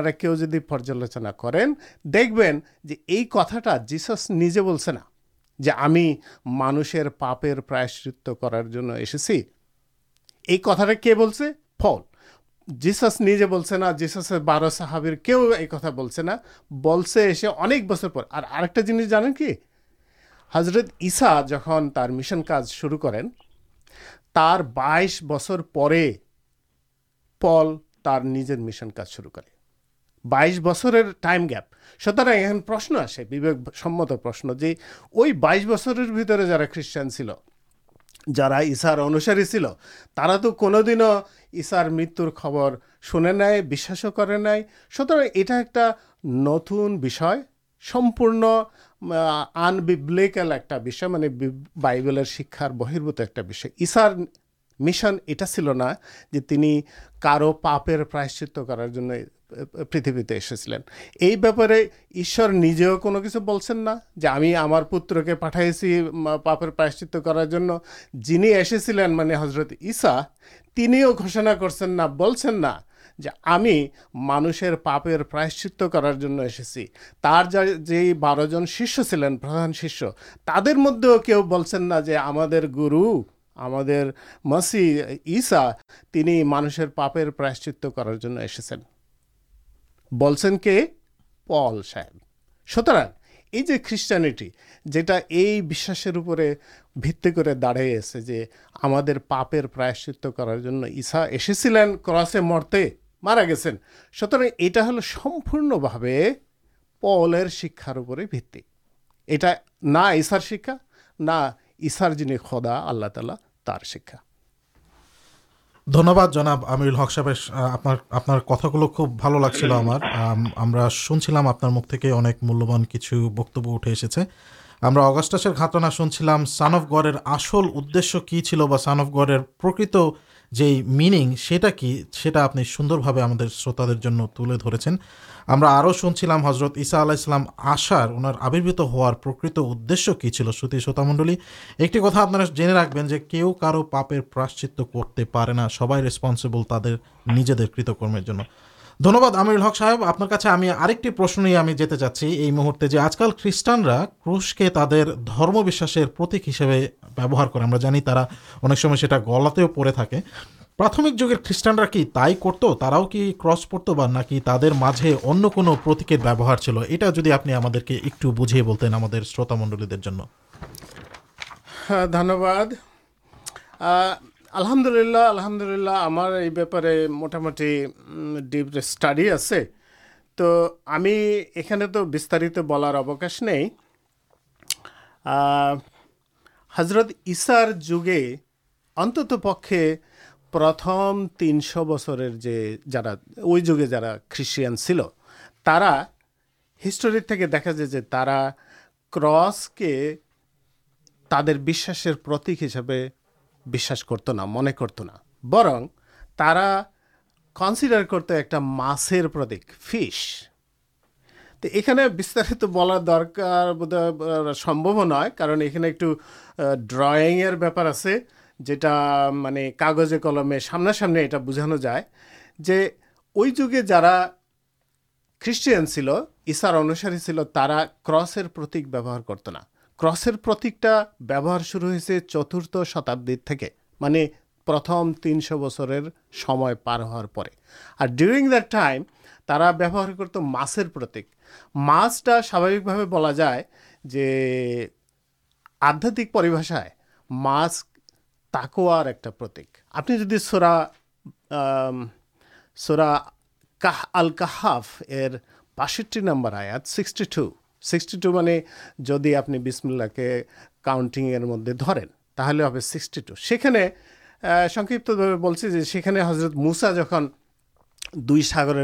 جدالوچنا کر دیکھ بنا جیسس نیجے مانشیر پپر پراشچ کرارے سی کتا کہ فون جیسس نیجے نہ جیسس بار صحابر کیوں یہ کتا بولنا بول سے ایسے اب بچر پہ اور جنس جانے کی حضرت ایسا جہاں مشن کار شروع کرو کر ٹائم گھنٹ آسے پرشن جو وہ بائیس بچر بھی خیشچان چل جارا یسار انوسار چل تر دنوں ایسار مرتر خبر شونے نئے نئے سوتر یہ نتن سمپرن آنبلیکل ایک بائیبل شکشار بہربوت ایکسار مشن یہاں کارو پپر پراشچ کرار پریتیں ایسے یہ بارے میں یشر نجے کو پوتر کے پٹھائیسی پاپر پراشچ کرار جن ایسے میری حضرت ایسا تینوں گھوشنا کر ہمیں مانسر پپر پراشچ کرار بار جن شیشیہ پردھان شیشیہ تر مدد کھیو گرو ہم مانشر پاپر پراشچ کرارے پل سا سوتر یہ جو خریشانی داڑی ہم کرنا یسا ایسے کسے مرتے مارا گھا پلتی شن چلام مختلف مولان کچھ بکبرس گڑھ ادھی سان گڑھ جی مین آپ نے سوندربھا ہم ترقی آؤ شنچل حضرت ایسا آلہلام آسار اُنار آبربت ہارت ادیہ کی شروع منڈل ایک آپ جنے رکھبین جو کہ پپر پراشچ کرتے پے سب ریسپنسبل تر نجی دمرن عمیر ہق صاحب آپ سے آشن نہیں جاتی یہ مہرتیں جو آج کل خریدانا کوش کے تعداد پرتک ہسے ہمارا انکم سب گلا پڑے تھے پرامک جگہ خریشٹانا کہ تھی کرتے کس پڑنا کھجے انتقار چل یہ آپ کے ایکٹو بوجھے بولت ہملا ہمارے بارے میں موٹر ڈیپ اسٹاڈی آئی ایو بسارت بولار نہیں হজরত ইসার যুগে অন্তত পক্ষে প্রথম তিনশো বছরের যে যারা ওই যুগে যারা খ্রিস্টিয়ান ছিল তারা হিস্টোরি থেকে দেখা যায় যে তারা ক্রসকে তাদের বিশ্বাসের প্রতীক হিসেবে বিশ্বাস করতো না মনে করতো না বরং তারা কনসিডার করতো একটা মাছের প্রতীক ফিশ تو یہارت بلا درکار سمبو نو کارن یہ ایک ڈرن باپارے جا میرے کاغذ کلم سامنا سامنے یہ بوجھان جائے وہاں کسٹان چل ایسار انساری چل ترا کسرت کرتنا کسر پرتکٹا بوہار شروع چترت شتاب تین سو بچر پار ہونگ دائم ترا وار کرت ماسر پر ساواکے بلا جائے آدھات پریباشائ تک آپ نے ٹو مجھے جدید آپ کے کاؤنٹی مددٹی ٹو سنکتھ حضرت موسا جن دو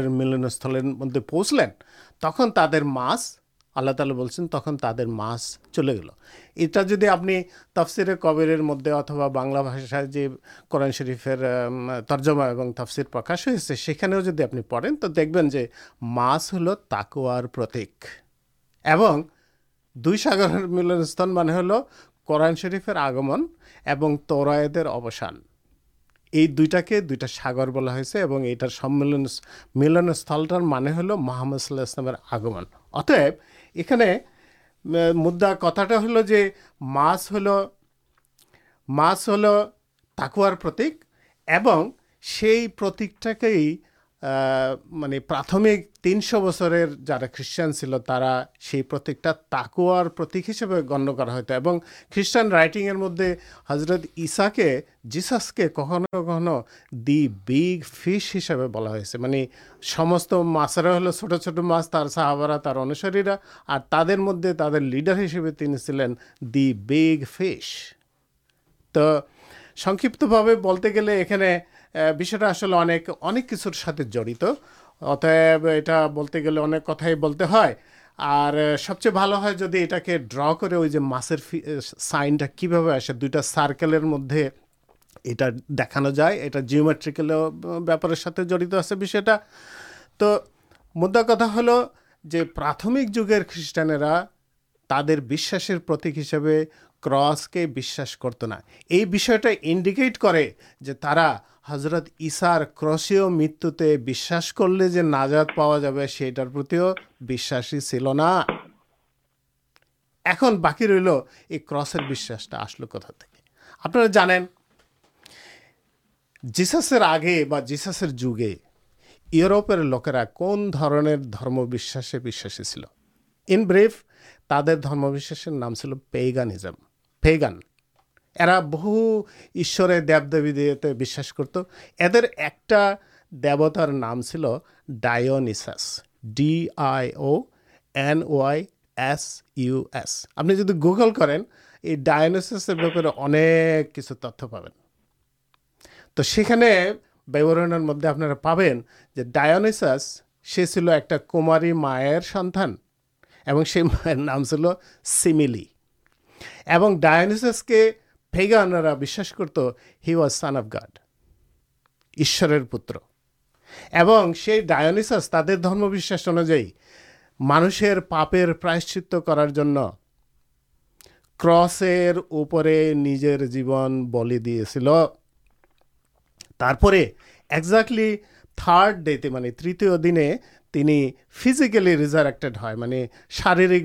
ملنستل مدد پوچھ ل تک تر مس آلہ تعالی بول تک تر ماس چلے گی یہ جی آپ تفسرے کبیرر مدد اتبا بنلا بھاشا جی قرآن شرفر ترجمہ تفسیر پرکاش ہوتا سننے آپ پڑھیں تو دیکھیں جو ماس ہل تاکہ دو ملنستان مان قرآن شرفر آگمنگ ترائے ابسان یہ دور بلا ملن سلٹار مانے ہل محمد صلی اللہ آگمن اتب یہ مدد کتا ہل جو ماس ہل ماس ہل تکوار پرت پرت میری پراتھمک تینش بسر جا خچان چل ترا سی پر تاکوارت ہسے گنیہ خریشٹان رائٹی مدد حضرت ایسا کے جیساس کے کھو کھون دیگ فش ہسپے بلا میم ماسرا ہل چھٹ چھوٹ ماس تر صحابرا تر انسریرا اور تعداد مدد تر لیڈر ہسے تین چلین دگ فش تو سیپت گے یہ چورت اتب یہ سب چیز بال ہے جی یہ ڈر وہ سائنٹ کی بھاس دو سارکل مدد یہ دیکھانا جائے یہ جیو میٹرکل بارے جڑت آپ بھی تو مدد کتا ہل جو پراتھمک جگہ خریشانا تعداد پرسے انڈیٹ کرزرتار مت کرازاد پا جائے باقی ریل یہ کسر بس لو کھی آپس لوکرا کونر دمواسی چل انریف تر دمشر نام چل پیگانزم پیگان ارا بہو یش دیوی دیتے کرت ادھر ایک دیوتار نام چل ڈائنس D I O S S آپ جدیو گوگل کریں یہ ڈائنسس انک تت پا تو مدد آپ پہنساس ایک کماری مائر سنتان نام سیمل ڈائنسس کے پتھرش انوائ مانشیر پاپر پراشچ کرارسرپرجن بل دیے ایگزیکٹلی تھارڈ ڈے تے مطلب تیت فکل ریزاریکٹےڈ مطلب شاریک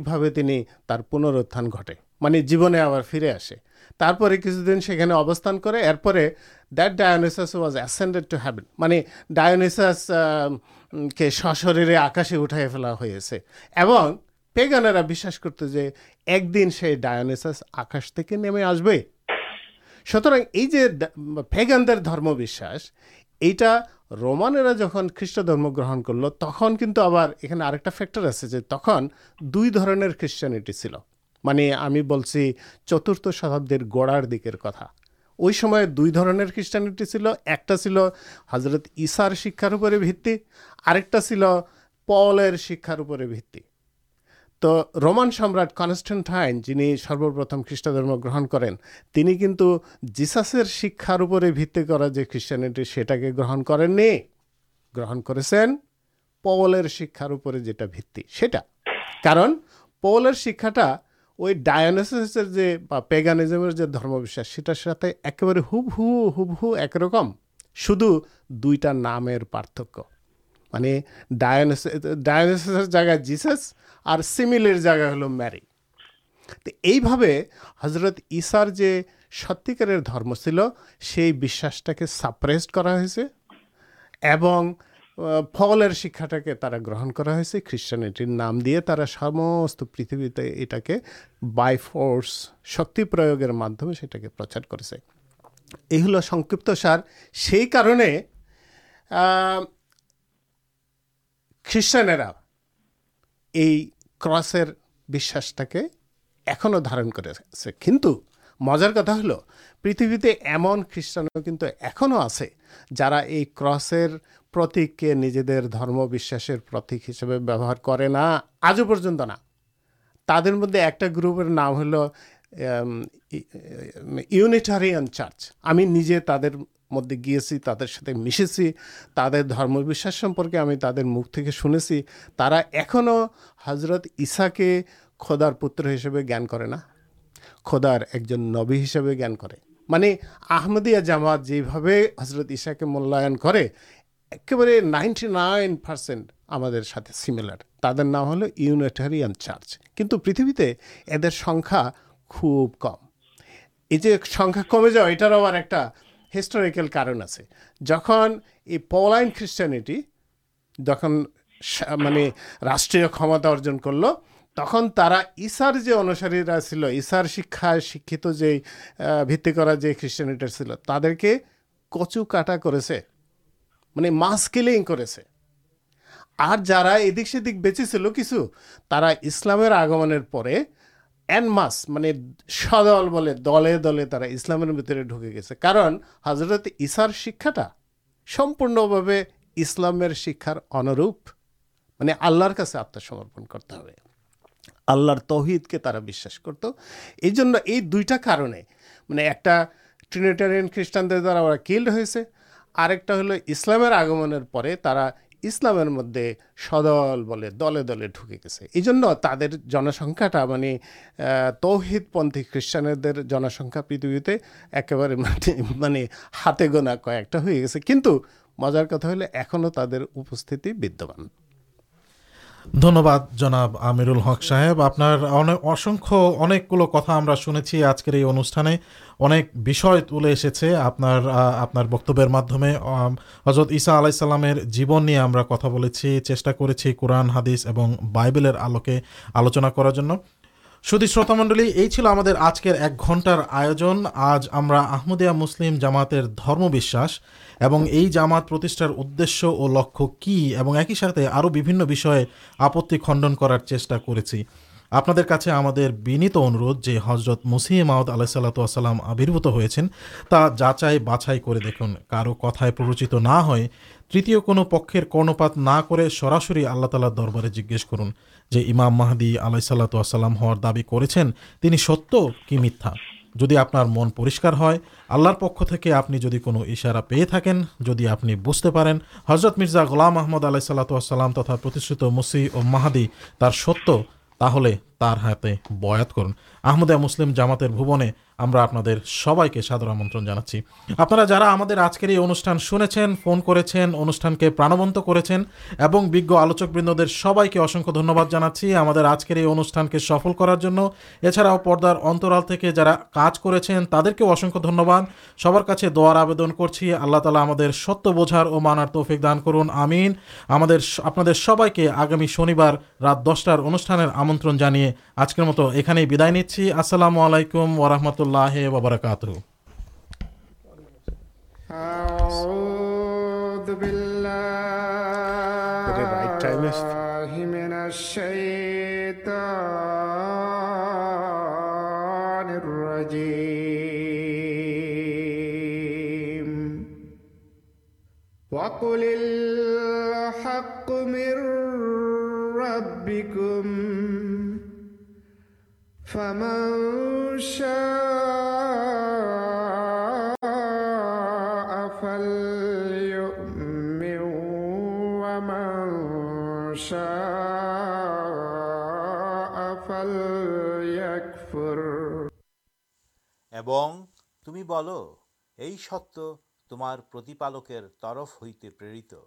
پنروتھان گٹے میری جیونے آپ فری آسے کچھ دن سکے ابستان کرٹ ڈائنسس واج ایسینڈیڈ ٹو ہب میری ڈائنسس کے سشرے آکاشی اٹھائی فلا ہوگانا بھی ایک دن سے ڈائنسس آکاشن کی نمے آسب سوتر یہ جو پیگاندرشا یہ رومانا جب خریش درم گرہن کر لوگ آپ یہ فیکٹر آپ دوانٹی چل مانے ہمیں بچی چترت شتابی گوڑار دکر کتا وہ دوسٹانٹی چل ایک چل ہضرت ایسار شکار آکٹا چل پل شکار تو رومان سمراٹ کنسٹینٹائن جن سروپرت خریٹ گرن کریں کن جیساسر شکار کر گرہن کرپر جو ہے کار پولیس شکایت سیٹر سات ایک ہُ ہو ہو ایک رکم شو دو نام پارتک مانے ڈائنس ڈائنس جگہ جیسس اور سیملر جگہ ہل مار تو یہ حضرت ایسارکار درم چل سیشے ساپرائز کرشچانی نام دے تا سمست پریت بائی فورس شکی پر مادمے سے پرچار کر سار سے کار خیسٹانا یہ کسر بس اارن کرتا ہل پریتھتے ایمن خیسٹانے جا کر پرتکے نجی دموشن پروہار کرنا آج پورن مدد ایک گروپ نام ہلٹر چارچ ہمیں نجے تر مدے گیسی ترقی مشے تعداد سمپرکے ہمیں تر مختلف شنےسی حضرت ایسا کے کھودار پوتر ہسپانے کھدار ایک جن نبی ہسے جانے میری آمدیہ جامات یہ حضرت عشا کے مولائن ایون پارسینٹ ہمارے ساتھ سیملر تر نام ہلنیٹیر چارچ کن پریتیں ادھر سنبھو کم یہ کمے جائے یہ آپ کا ہسٹورکل کارن آئے جہاں پلائن خریچانٹی جہاں میری راشمتا ارجن کر لارا یسارج انساریہ ایسار شکایت شکشت جو بہت خریشانی چل تے کے کچو کاٹا کرس کل کرد بےچی چل کچھ ترا اسلام انور آپ کرتے ہیں اللہ تحید کے تو یہ دویرٹان اور ایک اسلام پہ اسلام مدے سدل دل دل ڈھکے گیسے یہ جو تر جن سا میری توہید پنتھی خریشان پریتیں ایبارے مطلب ہاتھا کئے گیس کنٹو مزار کتا ہودان جنابر حق صاحب آپ اصول کتا ہمیں شنے آجکر یہ انوشانے انکلے ایسے آپ آپ بکبر معمے حضرت جیون نہیں ہمیں کتا بول چیشا کرن حادیس اور بائیبل آلوکے آلوچنا کرنا سوت منڈل یہ چلتے آج کے ایک گھنٹار آئے آج ہمشن اور لکن ایکشئے آپتین کرار چیز کرتے ہم حضرت مسیح موت علیہسلاتوسلام آبربت ہوا جاچائی بھچائی کر دیکھن کار کتائے پروچت نہ ہوئے تیت کم کرنپات نہال امام ماہدی اللہ دیں ستیہ جدید آپ پورا آللہ پک آپ اشارہ پیے تھوڑی آپ بوجھتے پین حضرت مرزا گولام محمد اللہ ترا پرشت مسی ماہدی ستیہ بن آدہ مسلم جامات ہم آپ سب کے سادر ہمنچی آپ آج کے یہ انشان شنے فون کرانے کے پرانت کرندے سب کے دھنیہ آج کے انوشان کے سفل کرارا پارلے جا کچھ کرد کے دنیہباد سب کا دعار آدھن کرالا ہمیں ستار اور مانار تفک دان کرم ہم آپ کے آگامی شنی بار رات دسٹار انوشان آج کے مت یہدائی السلام علیکم و رحمۃ اللہ اللہ وبرکاتہ اعوذ باللہ وقل الحق من ربكم. فمن شاء تمی بول ستارکر ترف ہوئی پرویرا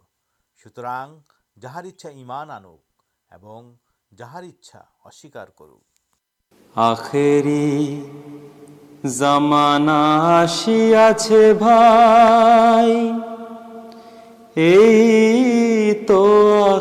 تو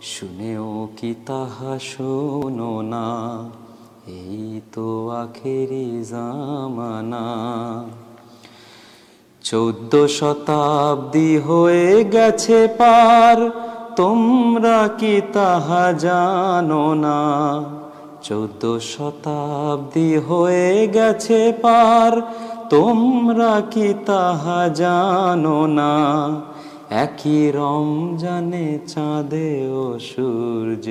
شنا توانا چود شتابی ہو گیار تمر کی چود شدی گے پار تم نہم جانے چور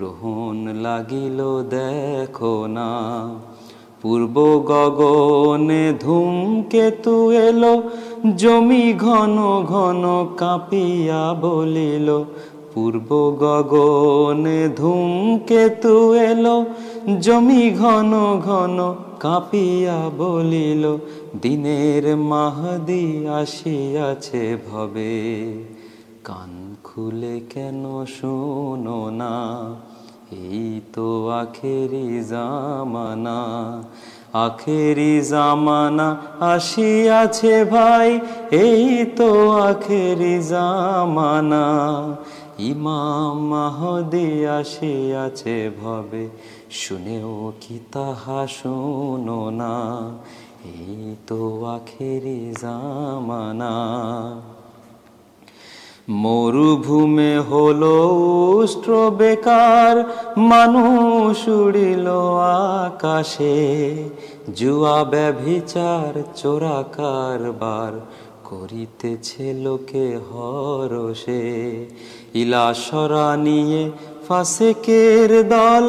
گرہن لگل دیکھنا پور گنے دل جمی گن گن کاپیا بول پور گگنے دوم کےتو جم گن کاپیا بول دن محدیہ سے بھوی کان خولی کن شا تو آخر جامانا آخر جامانا ایماماہی تہ شونر جام مرومی ہر سلسے کے دل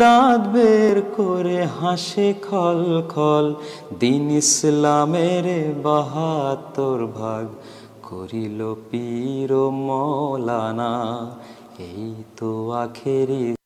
دات بیر کرم ل ملانا یہ تو آخری